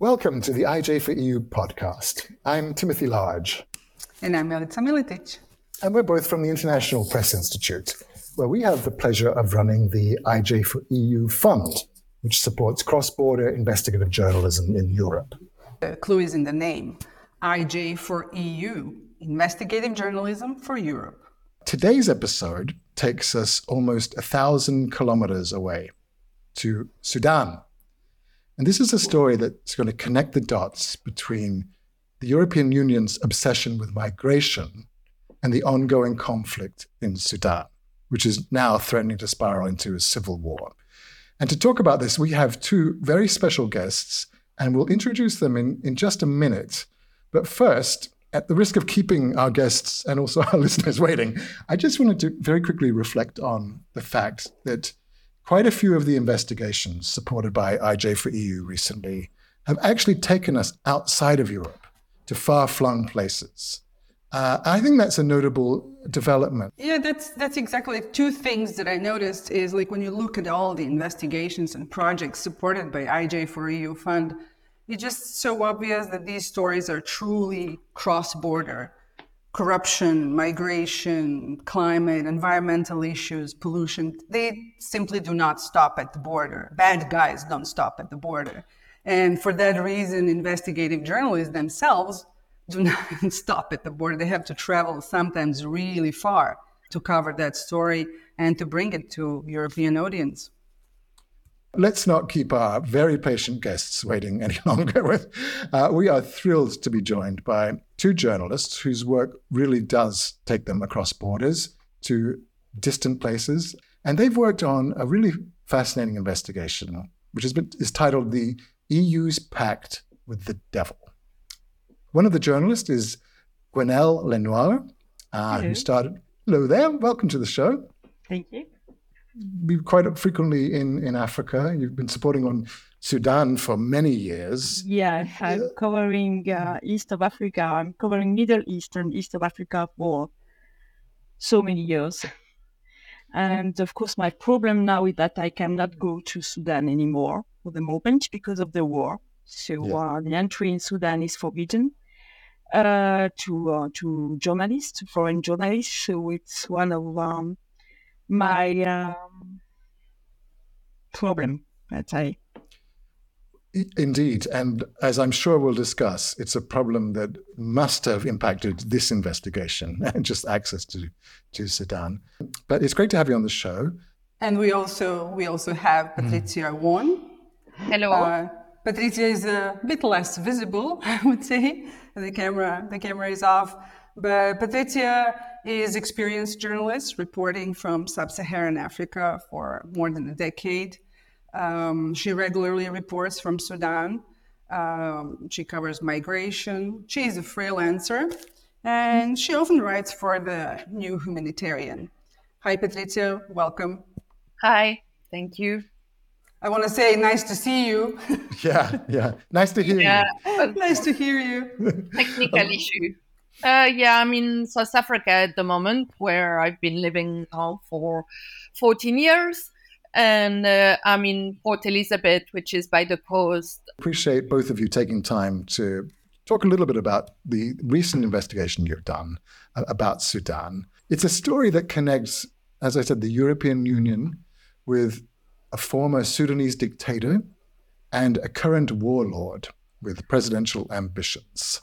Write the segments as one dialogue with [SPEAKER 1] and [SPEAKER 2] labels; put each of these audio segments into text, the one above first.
[SPEAKER 1] Welcome to the IJ for EU podcast. I'm Timothy Large.
[SPEAKER 2] And I'm Milica Miletić.
[SPEAKER 1] And we're both from the International Press Institute, where we have the pleasure of running the IJ for EU Fund, which supports cross border investigative journalism in Europe.
[SPEAKER 2] The clue is in the name IJ for EU, Investigative Journalism for Europe.
[SPEAKER 1] Today's episode takes us almost a thousand kilometers away to Sudan. And this is a story that's going to connect the dots between the European Union's obsession with migration and the ongoing conflict in Sudan, which is now threatening to spiral into a civil war. And to talk about this, we have two very special guests, and we'll introduce them in, in just a minute. But first, at the risk of keeping our guests and also our listeners waiting, I just wanted to very quickly reflect on the fact that quite a few of the investigations supported by IJ for EU recently have actually taken us outside of Europe to far flung places. Uh, I think that's a notable development.
[SPEAKER 2] Yeah, that's that's exactly two things that I noticed is like when you look at all the investigations and projects supported by IJ for EU Fund, it's just so obvious that these stories are truly cross-border. Corruption, migration, climate, environmental issues, pollution, they simply do not stop at the border. Bad guys don't stop at the border. And for that reason, investigative journalists themselves do not stop at the border. They have to travel sometimes really far to cover that story and to bring it to European audience.
[SPEAKER 1] Let's not keep our very patient guests waiting any longer. Uh, we are thrilled to be joined by two journalists whose work really does take them across borders to distant places. And they've worked on a really fascinating investigation, which has been, is titled The EU's Pact with the Devil. One of the journalists is Gwenaëlle Lenoir, uh, who started. Hello there. Welcome to the show.
[SPEAKER 3] Thank you.
[SPEAKER 1] Be quite frequently in, in Africa. You've been supporting on Sudan for many years.
[SPEAKER 3] Yeah, I'm covering uh, East of Africa. I'm covering Middle East and East of Africa for so many years. And of course, my problem now is that I cannot go to Sudan anymore for the moment because of the war. So yeah. uh, the entry in Sudan is forbidden uh, to uh, to journalists, foreign journalists. So it's one of um, my um, problem that say.
[SPEAKER 1] Indeed, and as I'm sure we'll discuss, it's a problem that must have impacted this investigation and just access to to Sudan. But it's great to have you on the show.
[SPEAKER 2] And we also we also have Patricia mm. Huon.
[SPEAKER 4] Hello. Uh,
[SPEAKER 2] Patricia is a bit less visible, I would say. The camera, the camera is off. But Patricia is experienced journalist reporting from sub-Saharan Africa for more than a decade. Um, she regularly reports from Sudan. Um, she covers migration. She is a freelancer, and she often writes for the New Humanitarian. Hi, Patricia. Welcome.
[SPEAKER 4] Hi. Thank you.
[SPEAKER 2] I want to say nice to see you.
[SPEAKER 1] yeah, yeah. Nice to hear yeah.
[SPEAKER 2] you. nice to hear you.
[SPEAKER 4] Technical issue. Uh, yeah, I'm in South Africa at the moment, where I've been living now for 14 years. And uh, I'm in Port Elizabeth, which is by the coast.
[SPEAKER 1] Appreciate both of you taking time to talk a little bit about the recent investigation you've done uh, about Sudan. It's a story that connects, as I said, the European Union with a former Sudanese dictator, and a current warlord with presidential ambitions.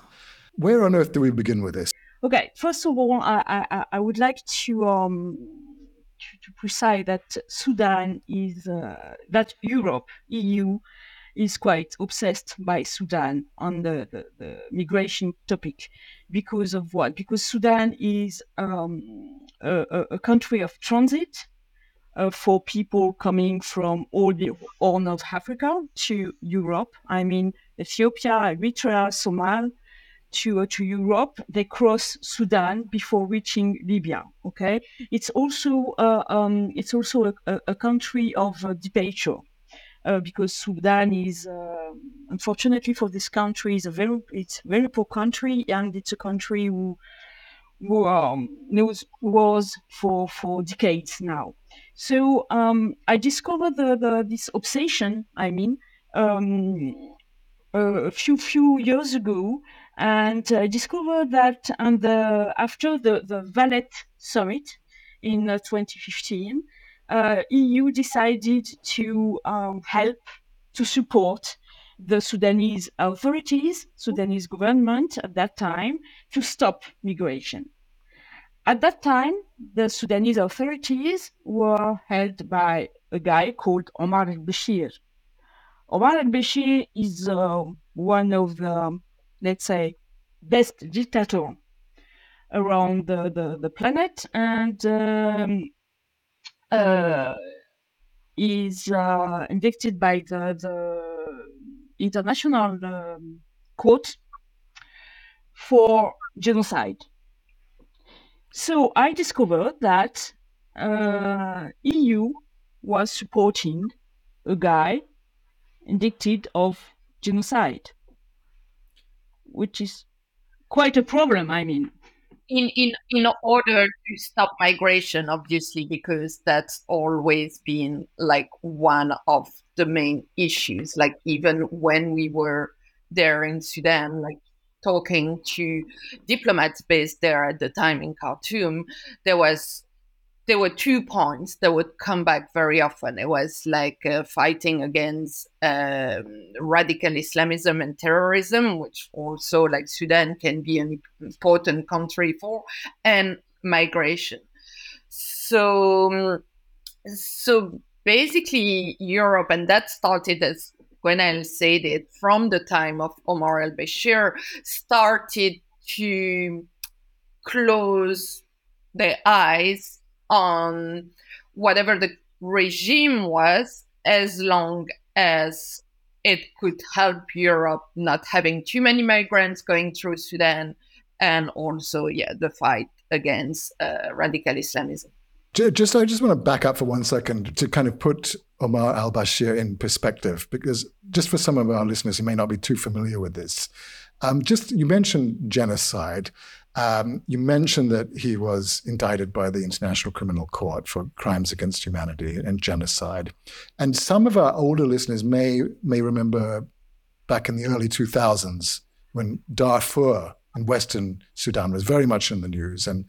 [SPEAKER 1] Where on earth do we begin with this?
[SPEAKER 3] Okay, first of all, I, I, I would like to, um, to, to precise that Sudan is uh, that Europe, EU, is quite obsessed by Sudan on the, the, the migration topic because of what? Because Sudan is um, a, a country of transit uh, for people coming from all the Horn of Africa to Europe. I mean, Ethiopia, Eritrea, Somalia to uh, to Europe. They cross Sudan before reaching Libya. Okay, it's also uh, um, it's also a, a country of uh, departure. Uh, because Sudan is, uh, unfortunately for this country, is a very it's very poor country, and it's a country who, who um, knows wars for for decades now. So um, I discovered the, the, this obsession, I mean, um, a few few years ago, and I discovered that and the, after the the Valette summit in 2015, uh, EU decided to um, help to support the Sudanese authorities, Sudanese government at that time, to stop migration. At that time, the Sudanese authorities were held by a guy called Omar al-Bashir. Omar al-Bashir is uh, one of the, let's say, best dictator around the, the, the planet and um, uh, is uh, indicted by the, the international um, court for genocide. So I discovered that uh, EU was supporting a guy indicted of genocide, which is quite a problem. I mean,
[SPEAKER 4] in in in order to stop migration, obviously, because that's always been like one of the main issues. Like even when we were there in Sudan, like talking to diplomats based there at the time in Khartoum, there was there were two points that would come back very often. It was like uh, fighting against uh, radical Islamism and terrorism, which also like Sudan can be an important country for, and migration. So, so basically, Europe, and that started as Gwenaëlle said it from the time of Omar al Bashir, started to close their eyes on whatever the regime was as long as it could help Europe not having too many migrants going through Sudan and also yeah the fight against uh, radical Islamism.
[SPEAKER 1] Just I just want to back up for one second to kind of put Omar al-Bashir in perspective because just for some of our listeners who may not be too familiar with this, um, just you mentioned genocide. Um, you mentioned that he was indicted by the International Criminal Court for crimes against humanity and genocide. And some of our older listeners may may remember back in the early 2000s when Darfur in Western Sudan was very much in the news, and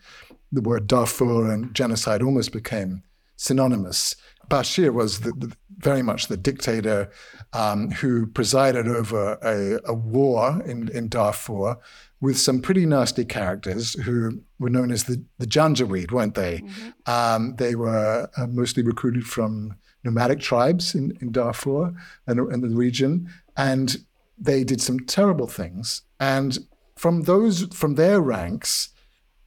[SPEAKER 1] the word Darfur and genocide almost became synonymous. Bashir was the, the, very much the dictator um, who presided over a, a war in, in Darfur with some pretty nasty characters who were known as the, the Janjaweed, weren't they? Mm-hmm. Um, they were uh, mostly recruited from nomadic tribes in, in Darfur and, in the region. And they did some terrible things. And from those, from their ranks,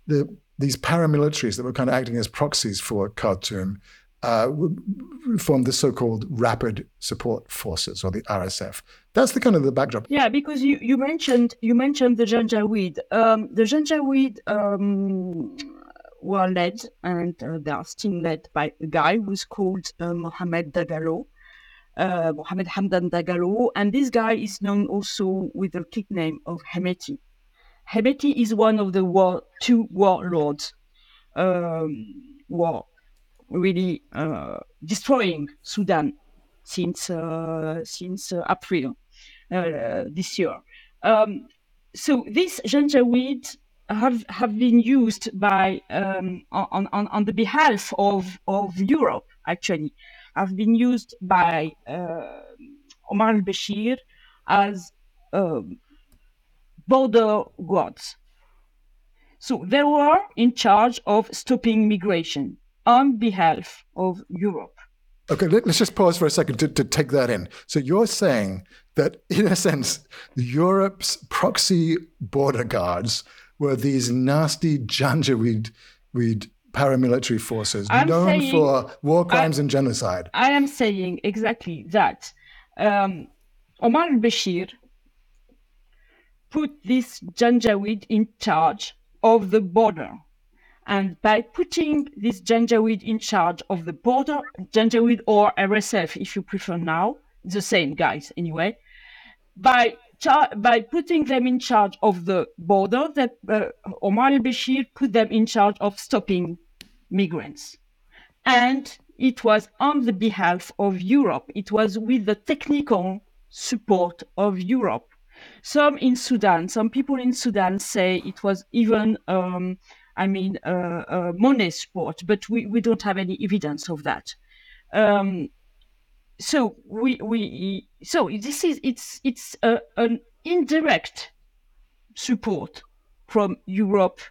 [SPEAKER 1] the, these paramilitaries that were kind of acting as proxies for Khartoum uh, formed the so-called Rapid Support Forces, or the RSF. That's the kind of the backdrop.
[SPEAKER 3] Yeah, because you, you mentioned you mentioned the Janjaweed. Um, the Janjaweed um, were led, and uh, they are still led by a guy who's called uh, Mohamed Dagalo. Uh, Mohamed Hamdan Dagalo, and this guy is known also with the nickname of Hemeti. Hemeti is one of the war, two warlords um, war really uh, destroying Sudan since uh, since uh, April this year. Um, so these Janjaweed have have been used by um, on, on on the behalf of of Europe actually have been used by uh, Omar al-Bashir as um, border guards. So they were in charge of stopping migration on behalf of Europe.
[SPEAKER 1] Okay, let's just pause for a second to, to take that in. So you're saying that, in a sense, Europe's proxy border guards were these nasty Janjaweed paramilitary forces I'm known saying, for war crimes I, and genocide.
[SPEAKER 3] I am saying exactly that. Um, Omar al-Bashir put this Janjaweed in charge of the border and by putting this Janjaweed in charge of the border, Janjaweed or RSF, if you prefer now, the same guys anyway, by char- by putting them in charge of the border, that uh, Omar al-Bashir put them in charge of stopping migrants. And it was on the behalf of Europe. It was with the technical support of Europe Some in Sudan, some people in Sudan say it was even, um, I mean, uh, money support, but we, we don't have any evidence of that. Um, so we we so this is it's it's a, an indirect support from Europe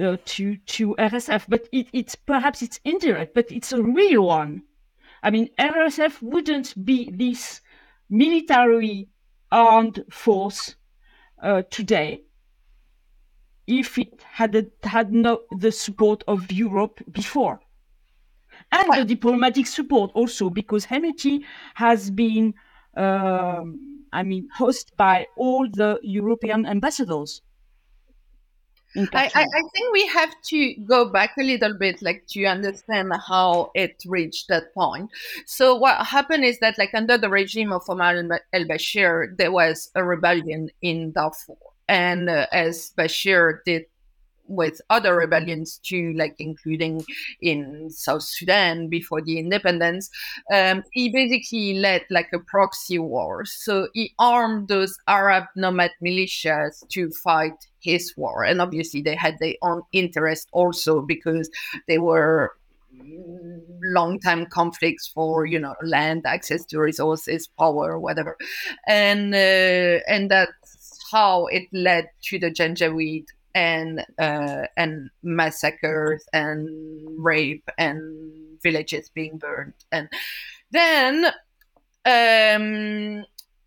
[SPEAKER 3] uh, to to RSF, but it, it's perhaps it's indirect, but it's a real one. I mean, RSF wouldn't be this military armed force uh, today if it had had no the support of Europe before, and the diplomatic support also because Hemeti has been, um, I mean, hosted by all the European ambassadors.
[SPEAKER 4] I, I, I, think we have to go back a little bit, like to understand how it reached that point. So what happened is that, like under the regime of Omar al-Bashir, there was a rebellion in Darfur, and uh, as Bashir did with other rebellions too, like including in South Sudan before the independence. Um, he basically led like a proxy war. So he armed those Arab nomad militias to fight his war. And obviously they had their own interest also because they were long time conflicts for you know land access to resources power whatever and uh, and that's how it led to the janjaweed and uh, and massacres and rape and villages being burned and then um,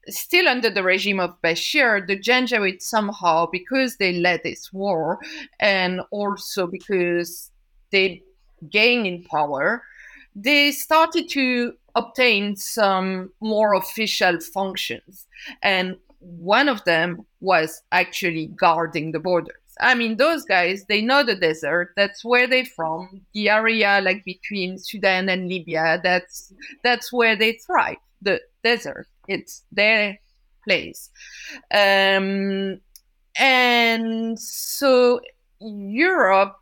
[SPEAKER 4] still under the regime of Bashir, the Janjaweed somehow, because they led this war and also because they gained in power, they started to obtain some more official functions. And one of them was actually guarding the border. I mean, those guys, they know the desert. That's where they're from. The area like between Sudan and Libya, that's that's where they thrive. The desert. It's their place. Um, and so Europe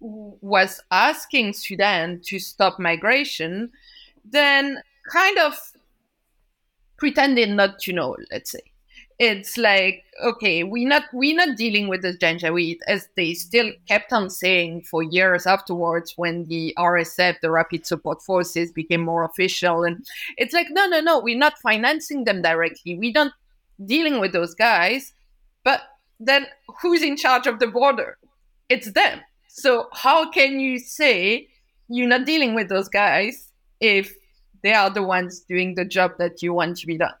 [SPEAKER 4] was asking Sudan to stop migration, then kind of pretending not to know, let's say it's like okay we're not we're not dealing with the janjaweed as they still kept on saying for years afterwards when the rsf the rapid support forces became more official. And it's like no no no we're not financing them directly. We don't dealing with those guys. But then who's in charge of the border? It's them. So how can you say you're not dealing with those guys if they are the ones doing the job that you want to be done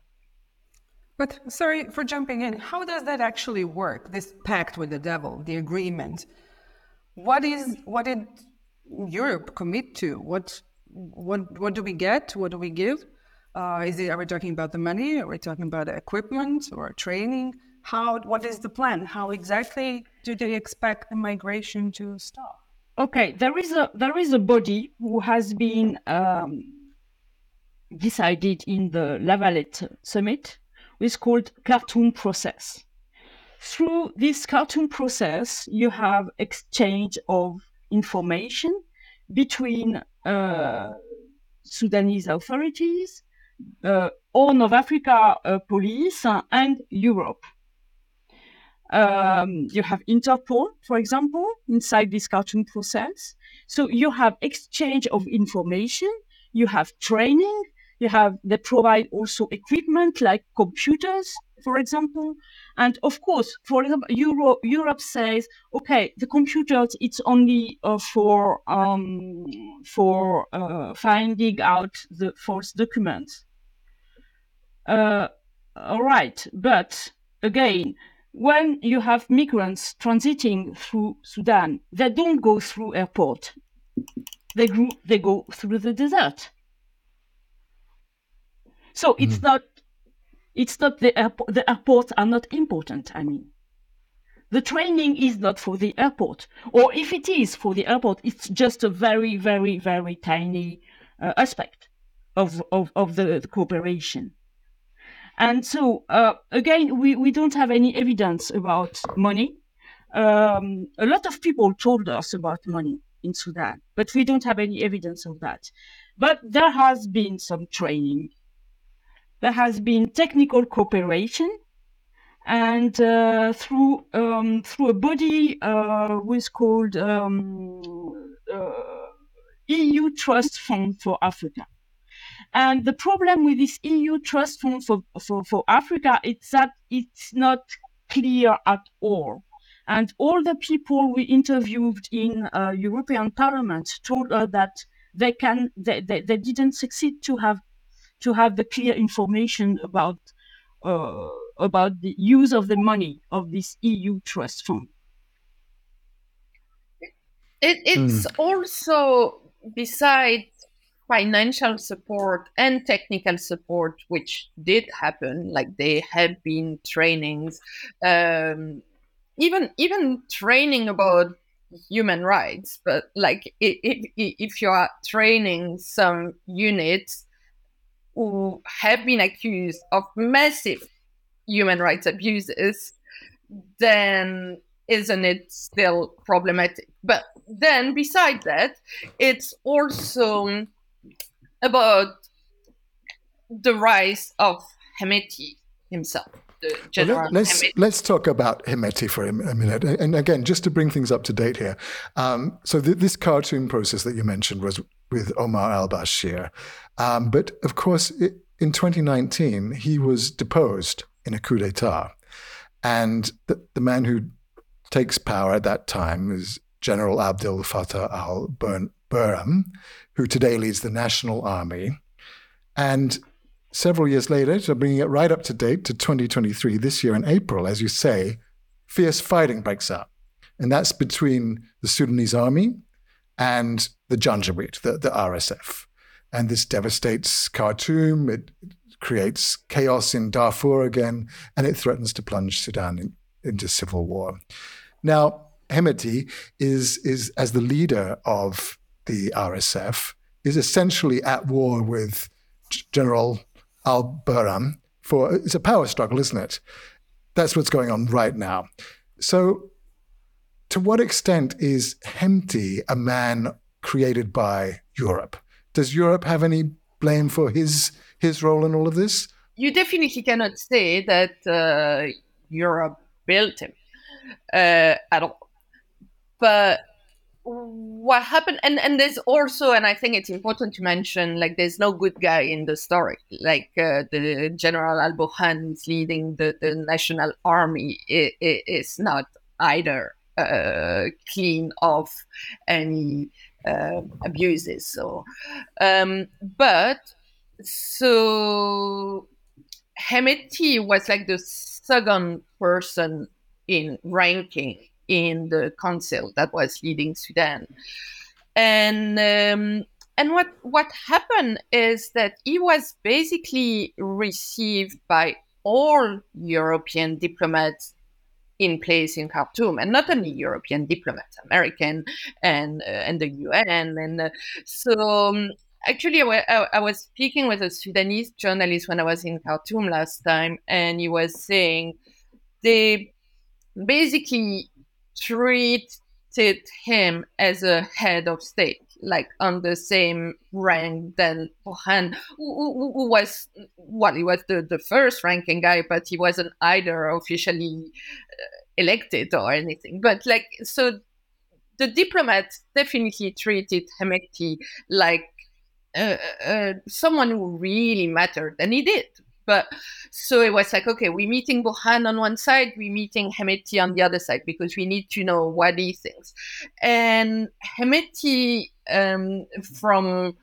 [SPEAKER 2] but sorry for jumping in. How does that actually work? This pact with the devil, the agreement. What is what did Europe commit to? What what what do we get? What do we give? Uh, is it are we talking about the money? Are we talking about equipment or training? How what is the plan? How exactly do they expect the migration to stop?
[SPEAKER 3] Okay, there is a there is a body who has been um, decided in the La Valette summit is called Khartoum Process. Through this Khartoum Process, you have exchange of information between uh, Sudanese authorities, uh, of Africa uh, police, and Europe. Um, you have Interpol, for example, inside this Khartoum Process. So you have exchange of information, you have training, you have they provide also equipment like computers, for example. And of course, for example, Euro, Europe says, okay, the computers it's only uh, for um, for uh, finding out the false documents. Uh, all right, but again, when you have migrants transiting through Sudan, they don't go through airport. They go, they go through the desert. So it's mm. not it's not the airport the airports are not important, I mean. The training is not for the airport. Or if it is for the airport, it's just a very, very, very tiny uh, aspect of, of, of the, the cooperation. And so, uh, again, we, we don't have any evidence about money. Um, a lot of people told us about money in Sudan, but we don't have any evidence of that. But there has been some training there has been technical cooperation. and uh, through um, through a body uh, was called um, uh, EU Trust Fund for Africa. And the problem with this EU Trust Fund for, for, for Africa is that it's not clear at all. And all the people we interviewed in uh, European Parliament told us that they can they, they, they didn't succeed to have to have the clear information about uh, about the use of the money of this EU trust fund.
[SPEAKER 4] It, it's mm. also besides financial support and technical support, which did happen, like there have been trainings, um, even even training about human rights. But like if if you are training some units who have been accused of massive human rights abuses, then isn't it still problematic? But then, beside that, it's also about the rise of Hemeti himself.
[SPEAKER 1] Well, let's Hemeti. let's talk about Hemeti for a minute, and again, just to bring things up to date here. Um, so th- this Khartoum Process that you mentioned was with Omar al-Bashir, um, but of course, it, in 2019 he was deposed in a coup d'état, and the, the man who takes power at that time is General Abdel Fattah al-Burhan, who today leads the National Army. And several years later, so bringing it right up to date to 2023, this year in April, as you say, fierce fighting breaks out. And that's between the Sudanese army and the Janjaweed, the, the RSF. And this devastates Khartoum. It creates chaos in Darfur again, and it threatens to plunge Sudan in, into civil war. Now, Hemeti is, is as the leader of the RSF, is essentially at war with General Al Burhan for it's a power struggle, isn't it? That's what's going on right now. So, to what extent is Hemeti a man created by Europe? Does Europe have any blame for his his role in all of this?
[SPEAKER 4] You definitely cannot say that uh, Europe built him uh, at all but what happened and and there's also and i think it's important to mention like there's no good guy in the story like uh, the general al-burhan is leading the, the national army it, it is not either uh, clean of any uh, abuses so um, but so hemeti was like the second person in ranking in the council that was leading Sudan. And um, and what what happened is that he was basically received by all European diplomats in place in Khartoum, and not only European diplomats, American and uh, and the UN, and uh, so. Um, actually, I, I was speaking with a Sudanese journalist when I was in Khartoum last time, and he was saying they basically treated him as a head of state, like on the same rank than Burhan, who, who, was well, he was the, the first ranking guy, but he wasn't either officially uh, elected or anything. But like, so the diplomats definitely treated Hemeti like uh, uh, someone who really mattered, and he did. But so it was like, okay, we're meeting Burhan on one side, we're meeting Hemeti on the other side because we need to know what he thinks. And Hemeti, um, from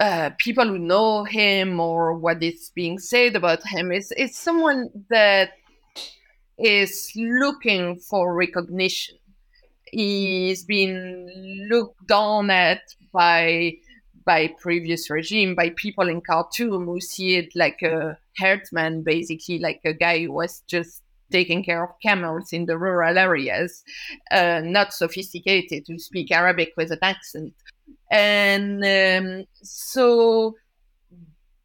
[SPEAKER 4] uh, people who know him or what is being said about him, is, is someone that is looking for recognition. He's been looked down at by by previous regime, by people in Khartoum who see it like a herdsman, basically like a guy who was just taking care of camels in the rural areas, uh, not sophisticated, to speak Arabic with an accent. And um, so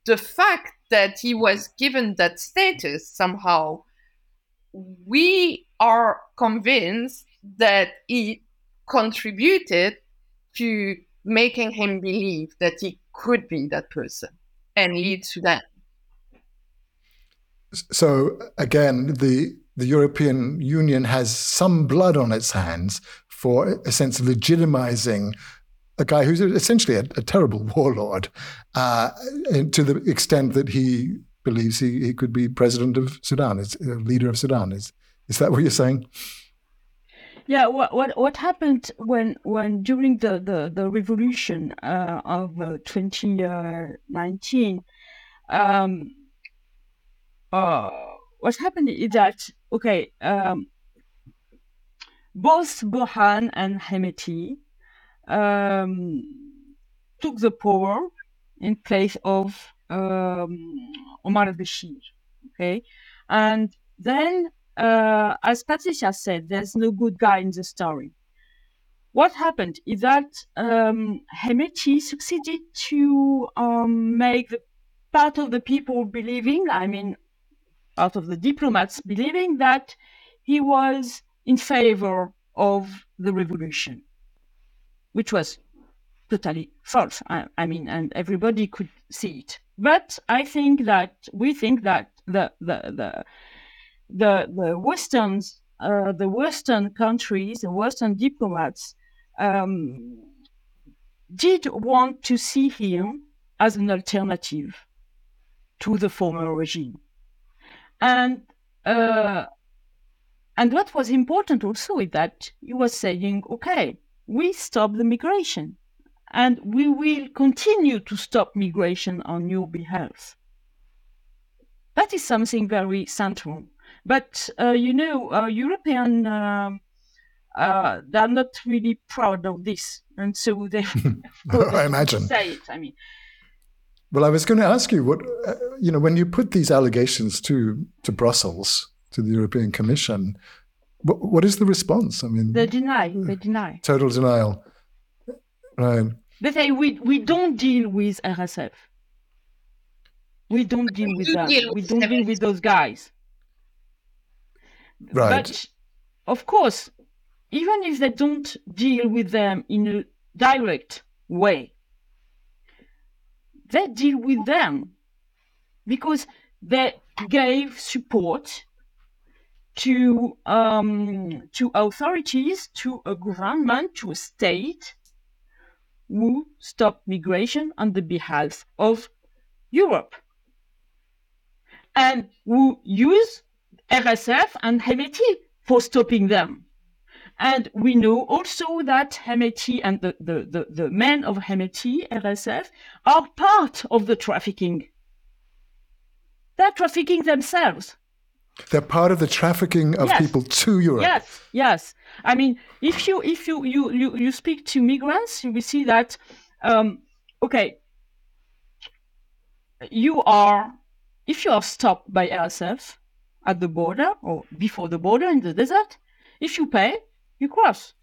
[SPEAKER 4] the fact that he was given that status somehow, we are convinced that he contributed to making him believe that he could be that person and lead Sudan.
[SPEAKER 1] So again, the the European Union has some blood on its hands for a sense of legitimizing a guy who's essentially a, a terrible warlord, uh, to the extent that he believes he, he could be president of Sudan, is leader of Sudan. Is is that what you're saying?
[SPEAKER 3] Yeah, what what what happened when when during the the, the revolution uh, of uh, 2019, um, uh, what happened is that okay, um, both Burhan and Hemeti um, took the power in place of um, Omar al-Bashir. Okay, and then, uh, as Patricia said, there's no good guy in the story. What happened is that um, Hemeti succeeded to um, make the part of the people believing, I mean, part of the diplomats believing that he was in favor of the revolution which was totally false. I, I, mean, and everybody could see it. But I think that we think that the the the the, the westerns, uh, the Western countries, the Western diplomats um, did want to see him as an alternative to the former regime, and. Uh, and what was important also is that he was saying, okay, we stop the migration and we will continue to stop migration on your behalf. That is something very central. But, uh, you know, uh, European, um, uh, they're not really proud of this. And so they,
[SPEAKER 1] I imagine.
[SPEAKER 3] Say it, I mean.
[SPEAKER 1] Well, I was going to ask you what, uh, you know, when you put these allegations to, to Brussels, to the European Commission, what, what is the response? I mean,
[SPEAKER 3] they deny. They deny.
[SPEAKER 1] Total denial. Right.
[SPEAKER 3] They say we we don't deal with RSF. We don't deal with that. We don't deal with those guys.
[SPEAKER 1] Right.
[SPEAKER 3] But of course, even if they don't deal with them in a direct way, they deal with them because they gave support to um, to authorities, to a government, to a state who stop migration on the behalf of Europe and who use RSF and Hemeti for stopping them. And we know also that Hemeti and the, the, the, the men of Hemeti, RSF, are part of the trafficking. They're trafficking themselves.
[SPEAKER 1] They're part of the trafficking of
[SPEAKER 3] Yes.
[SPEAKER 1] people to Europe.
[SPEAKER 3] Yes, yes. I mean, if you if you you you, you speak to migrants, you will see that um, okay, you are if you are stopped by RSF at the border or before the border in the desert, if you pay, you cross.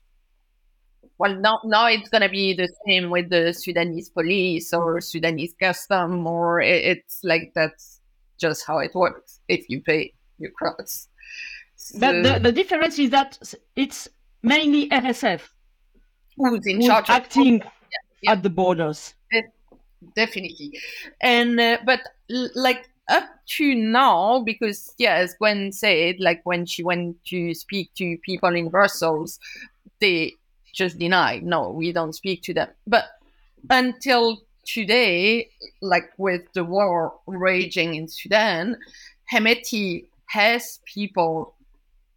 [SPEAKER 4] Well, now, now it's going to be the same with the Sudanese police or Sudanese custom, or it's like that's just how it works. If you pay, you cross.
[SPEAKER 3] But the, the difference is that it's mainly RSF
[SPEAKER 4] who's in
[SPEAKER 3] who's
[SPEAKER 4] charge of
[SPEAKER 3] acting
[SPEAKER 4] yeah.
[SPEAKER 3] at the borders.
[SPEAKER 4] definitely and uh, but l- like up to now because yeah as gwen said like when she went to speak to people in brussels they just denied no we don't speak to them but until today like with the war raging in sudan hemeti has people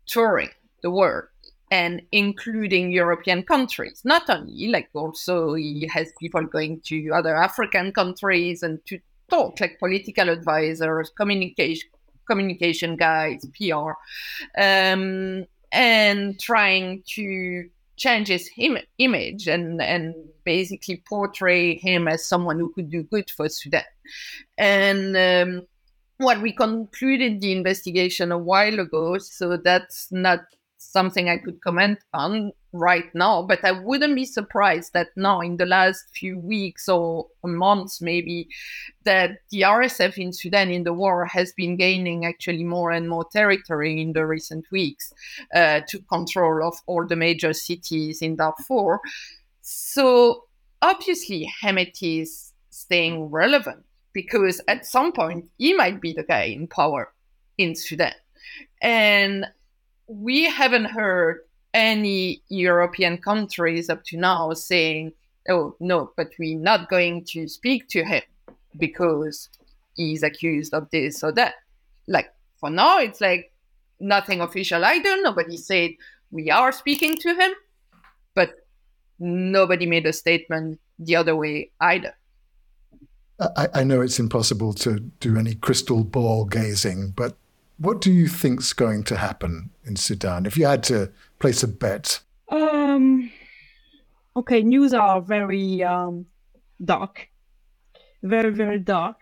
[SPEAKER 4] touring the world and including European countries. Not only, like also he has people going to other African countries and to talk, like political advisors, communication communication guides, PR, um, and trying to change his Im- image and and basically portray him as someone who could do good for Sudan. And um, what we concluded the investigation a while ago, so that's not something I could comment on right now, but I wouldn't be surprised that now in the last few weeks or months maybe that the RSF in Sudan in the war has been gaining actually more and more territory in the recent weeks uh, to control of all the major cities in Darfur. So obviously Hemeti is staying relevant because at some point he might be the guy in power in Sudan. And we haven't heard any European countries up to now saying, oh, no, but we're not going to speak to him because he's accused of this or that. Like, for now, it's like nothing official either. Nobody said we are speaking to him, but nobody made a statement the other way either.
[SPEAKER 1] I, I know it's impossible to do any crystal ball gazing, but what do you think's going to happen in Sudan? If you had to place a bet.
[SPEAKER 3] Um. Okay, news are very um, dark, very very dark.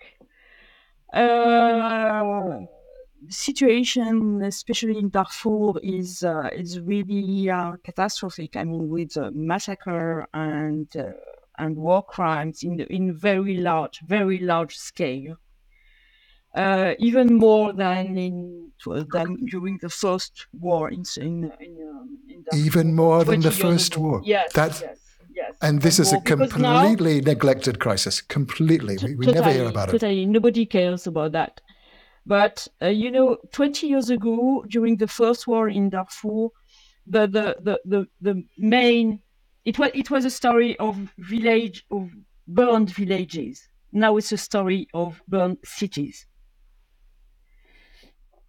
[SPEAKER 3] Uh, situation, especially in Darfur, is uh, is really uh, catastrophic. I mean, with massacre and uh, and war crimes in in very large, very large scale. Uh, even more than in than during the first war in in, in, um, in
[SPEAKER 1] even more than the first war.
[SPEAKER 3] Yes,
[SPEAKER 1] That's,
[SPEAKER 3] yes, yes.
[SPEAKER 1] And this is a completely
[SPEAKER 3] now,
[SPEAKER 1] neglected crisis. Completely, we, we
[SPEAKER 3] totally,
[SPEAKER 1] never hear about
[SPEAKER 3] totally.
[SPEAKER 1] it.
[SPEAKER 3] Nobody cares about that. But uh, you know, 20 years ago, during the first war in Darfur, the the the the, the main it was it was a story of village of burned villages. Now it's a story of burned cities.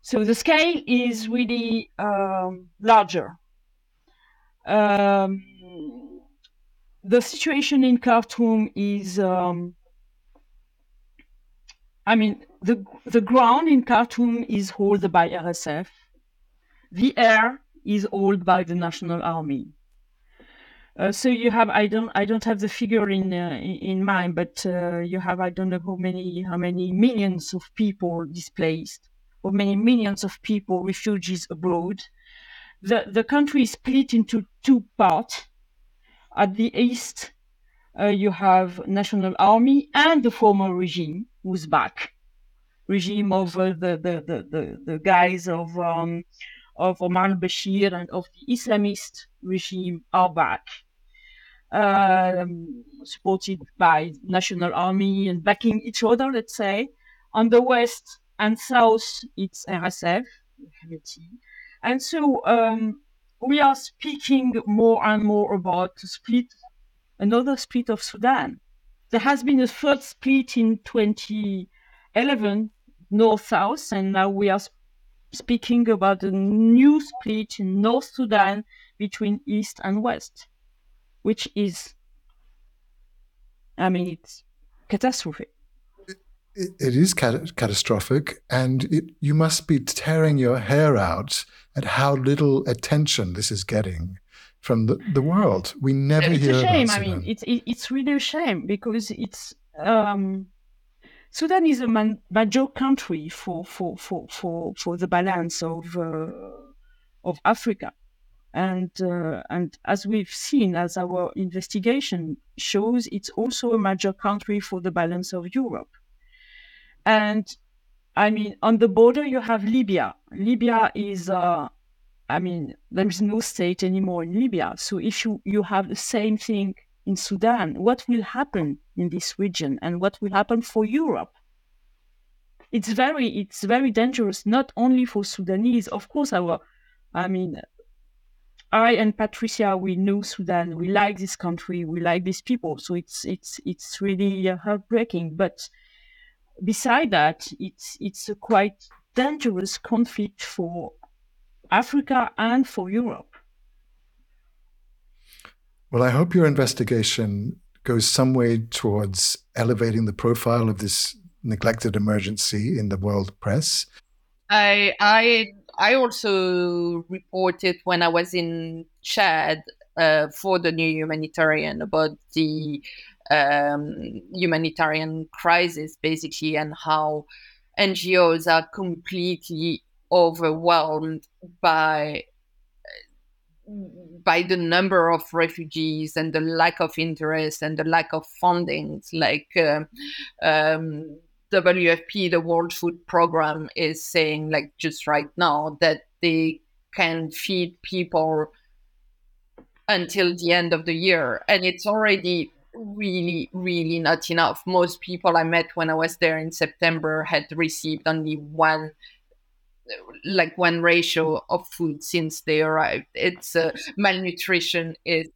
[SPEAKER 3] So the scale is really um, larger. Um, the situation in Khartoum is, um, I mean, the the ground in Khartoum is held by RSF. The air is held by the National Army. Uh, so you have I don't I don't have the figure in uh, in mind, but uh, you have I don't know how many how many millions of people displaced, many millions of people refugees abroad. The the country is split into two parts. At the east, uh, you have national army and the former regime who's back, regime of uh, the, the, the the the guys of um, of Omar al-Bashir and of the Islamist regime are back um, supported by national army and backing each other, let's say. On the west and south, it's RSF, and so um, we are speaking more and more about split, another split of Sudan. There has been a third split in 2011, north-south, and now we are speaking about a new split in North Sudan between east and west which is, I mean, it's catastrophic.
[SPEAKER 1] It, it is cat- catastrophic, and it, you must be tearing your hair out at how little attention this is getting from the, the world. We never
[SPEAKER 3] it's
[SPEAKER 1] hear It's
[SPEAKER 3] a shame. I mean, it's it, it's really a shame because it's um, Sudan is a man, major country for for for for for the balance of uh, of Africa and uh, and as we've seen as our investigation shows it's also a major country for the balance of europe and i mean on the border you have libya libya is uh, i mean there is no state anymore in libya so if you you have the same thing in sudan what will happen in this region and what will happen for europe it's very it's very dangerous not only for sudanese of course our i mean I and Patricia, we know Sudan. We like this country. We like these people. So it's it's it's really uh, heartbreaking. But beside that, it's it's a quite dangerous conflict for Africa and for Europe.
[SPEAKER 1] Well, I hope your investigation goes some way towards elevating the profile of this neglected emergency in the world press.
[SPEAKER 4] I I I also reported when I was in Chad uh, for the new humanitarian about the um, humanitarian crisis, basically, and how NGOs are completely overwhelmed by by the number of refugees and the lack of interest and the lack of funding. Like uh, um, WFP, the World Food Program, is saying, like just right now, that they can feed people until the end of the year. And it's already really, really not enough. Most people I met when I was there in September had received only one like one ratio of food since they arrived. It's uh, malnutrition is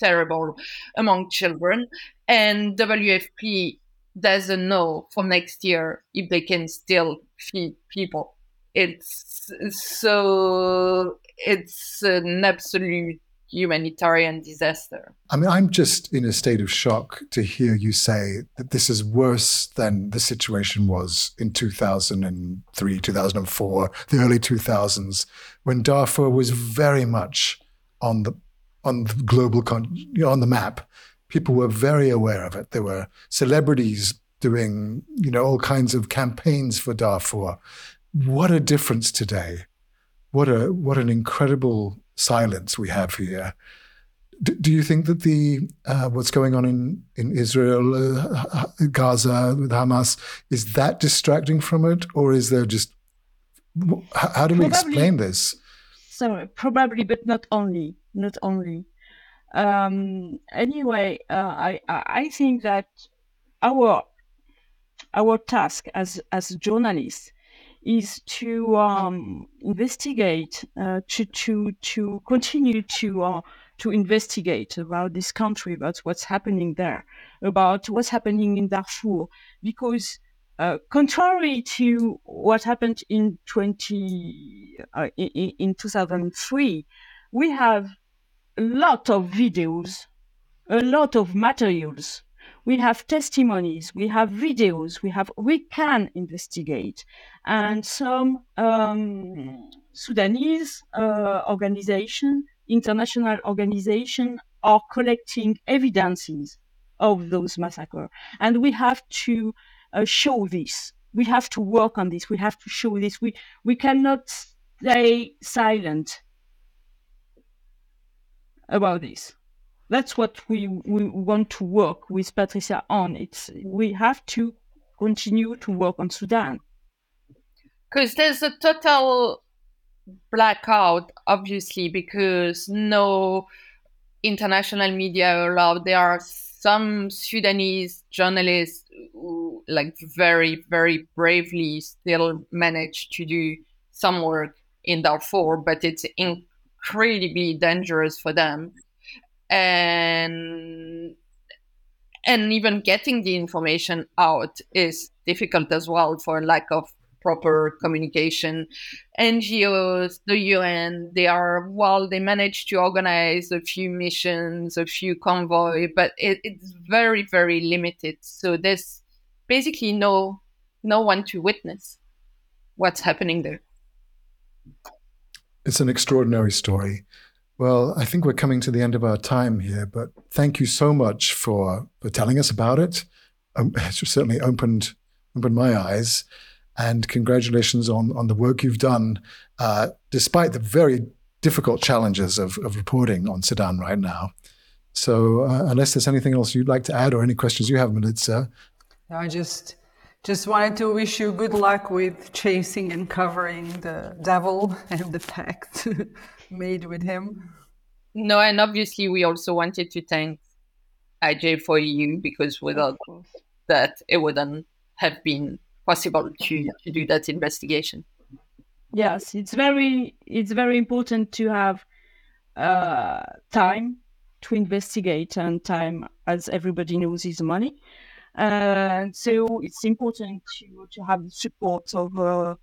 [SPEAKER 4] terrible among children, and WFP doesn't know for next year if they can still feed people. It's so it's an absolute humanitarian disaster.
[SPEAKER 1] I mean, I'm just in a state of shock to hear you say that this is worse than the situation was in 2003, 2004, the early 2000s, when Darfur was very much on the on the global con- on the map. People were very aware of it. There were celebrities doing, you know, all kinds of campaigns for Darfur. What a difference today! What a what an incredible silence we have here. Do, do you think that the uh, what's going on in in Israel, uh, Gaza with Hamas, is that distracting from it, or is there just how, how do we probably, explain this?
[SPEAKER 3] So probably, but not only, not only. Um, anyway, uh, I I think that our our task as as journalists is to um, investigate, uh, to to to continue to uh, to investigate about this country, about what's happening there, about what's happening in Darfur, because uh, contrary to what happened in 20 uh, in, in 2003, we have a lot of videos, a lot of materials we have testimonies, we have videos, we have we can investigate, and some um, Sudanese uh, organization, international organization, are collecting evidences of those massacres, and we have to uh, show this. We have to work on this. We have to show this. We we cannot stay silent about this that's what we, we want to work with Patricia on. It's we have to continue to work on Sudan.
[SPEAKER 4] Because there's a total blackout, obviously, because no international media allowed. There are some Sudanese journalists who, like, very, very bravely still manage to do some work in Darfur, but it's incredibly dangerous for them and and even getting the information out is difficult as well for lack of proper communication. NGOs, the UN, they are well, they manage to organize a few missions, a few convoy, but it, it's very, very limited. So there's basically no no one to witness what's happening there.
[SPEAKER 1] It's an extraordinary story. Well, I think we're coming to the end of our time here, but thank you so much for, for telling us about it. Um, it's certainly opened opened my eyes, and congratulations on on the work you've done, uh, despite the very difficult challenges of, of reporting on Sudan right now. So, uh, unless there's anything else you'd like to add or any questions you have, Melissa,
[SPEAKER 2] I just just wanted to wish you good luck with chasing and covering the devil and the pact made with him.
[SPEAKER 4] No, and obviously we also wanted to thank IJ4EU because without that, it wouldn't have been possible to, to do that investigation.
[SPEAKER 3] Yes, it's very it's very important to have uh, time to investigate, and time, as everybody knows, is money. Uh, so it's important to to have the support of uh,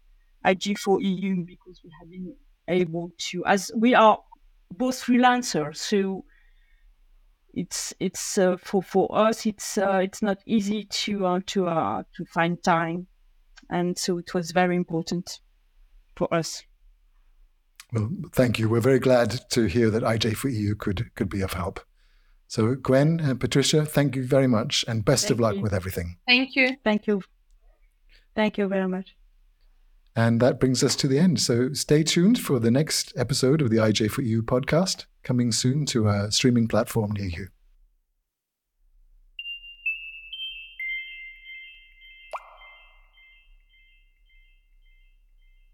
[SPEAKER 3] IJ4EU because we have been able to, as we are both freelancers, so it's it's uh, for for us it's uh, it's not easy to uh, to uh, to find time, and so it was very important for us.
[SPEAKER 1] Well, thank you. We're very glad to hear that IJ4EU could could be of help. So, Gwen and Patricia, thank you very much, and best thank of luck
[SPEAKER 3] you.
[SPEAKER 1] with everything.
[SPEAKER 4] Thank you.
[SPEAKER 3] Thank you. Thank you very much.
[SPEAKER 1] And that brings us to the end. So stay tuned for the next episode of the IJ4EU podcast, coming soon to a streaming platform near you.